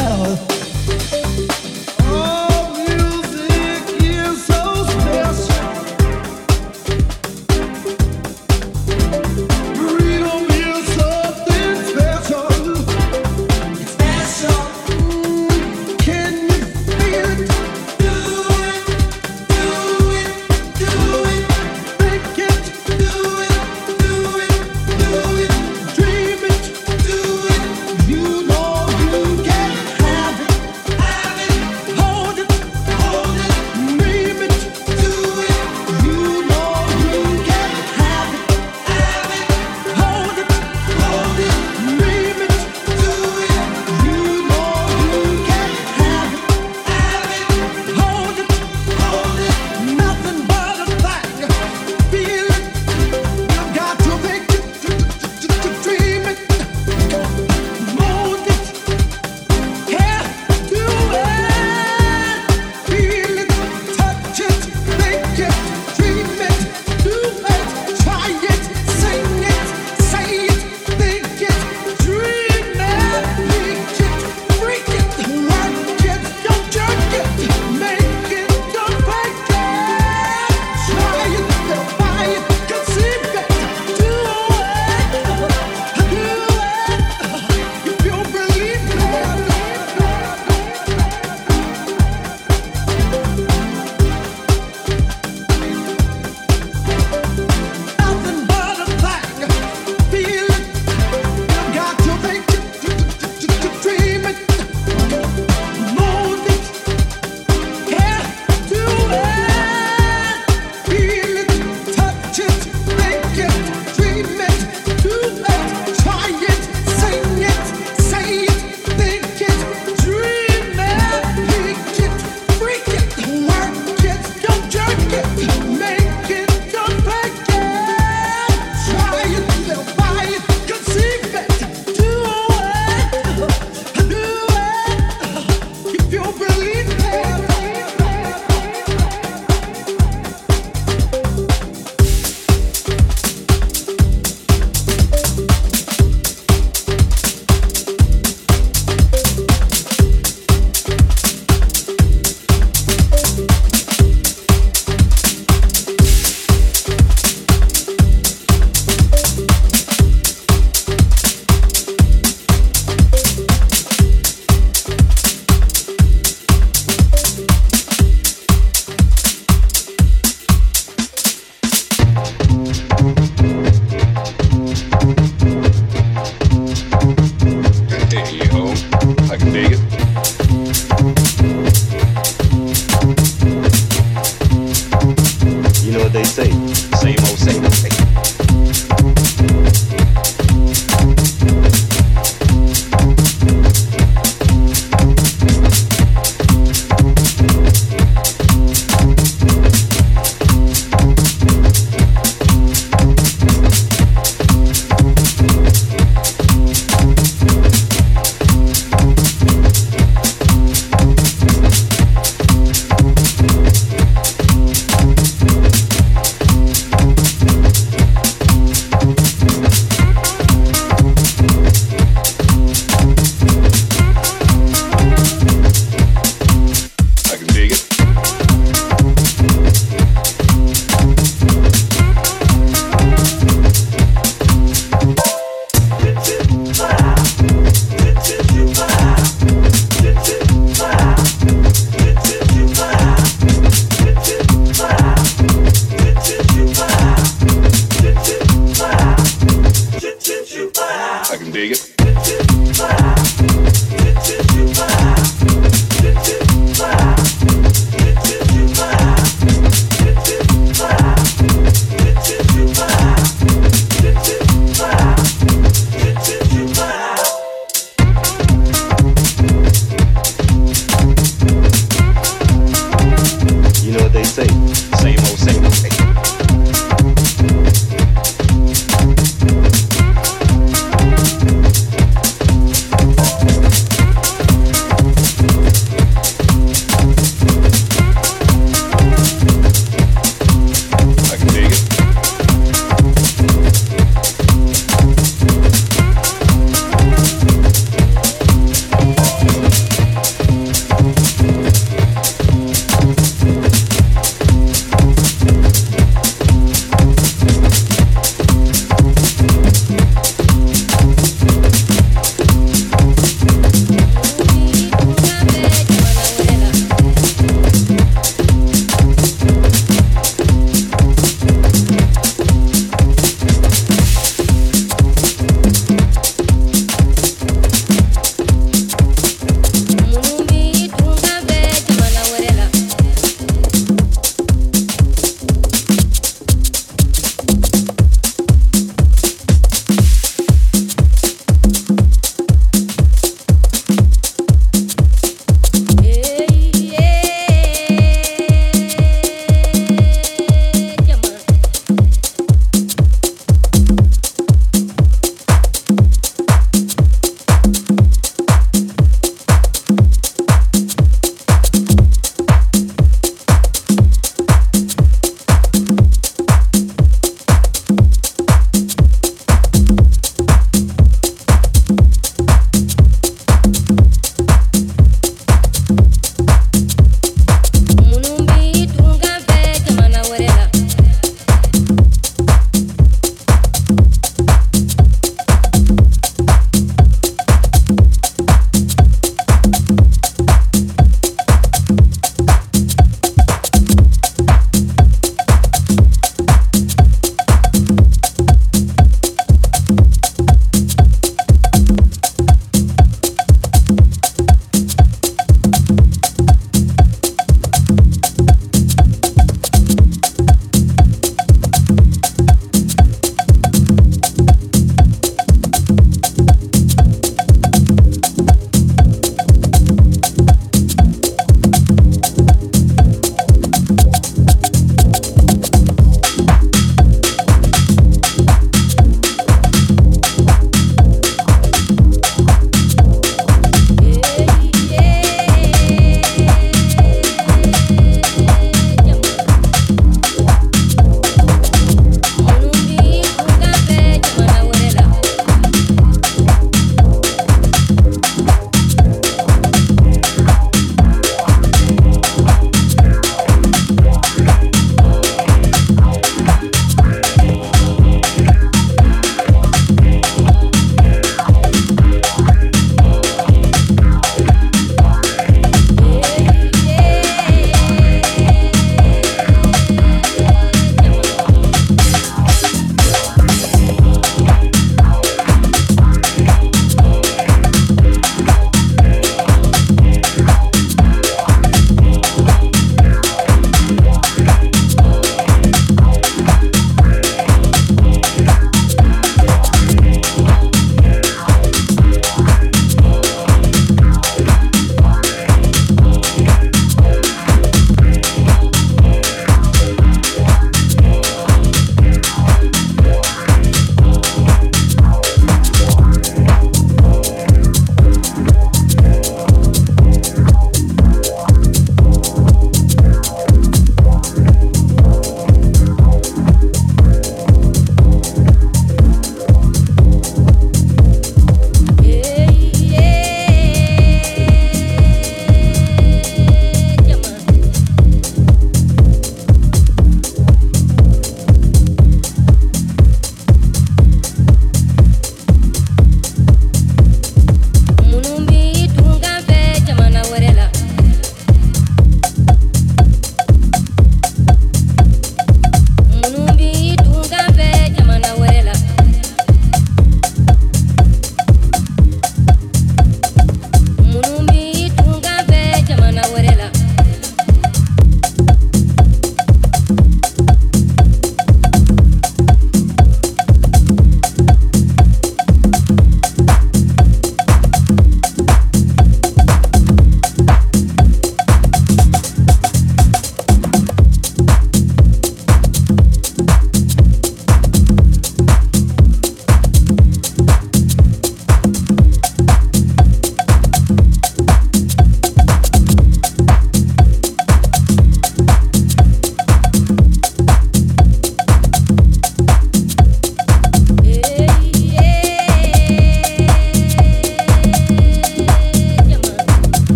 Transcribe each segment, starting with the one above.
yourself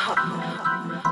好。好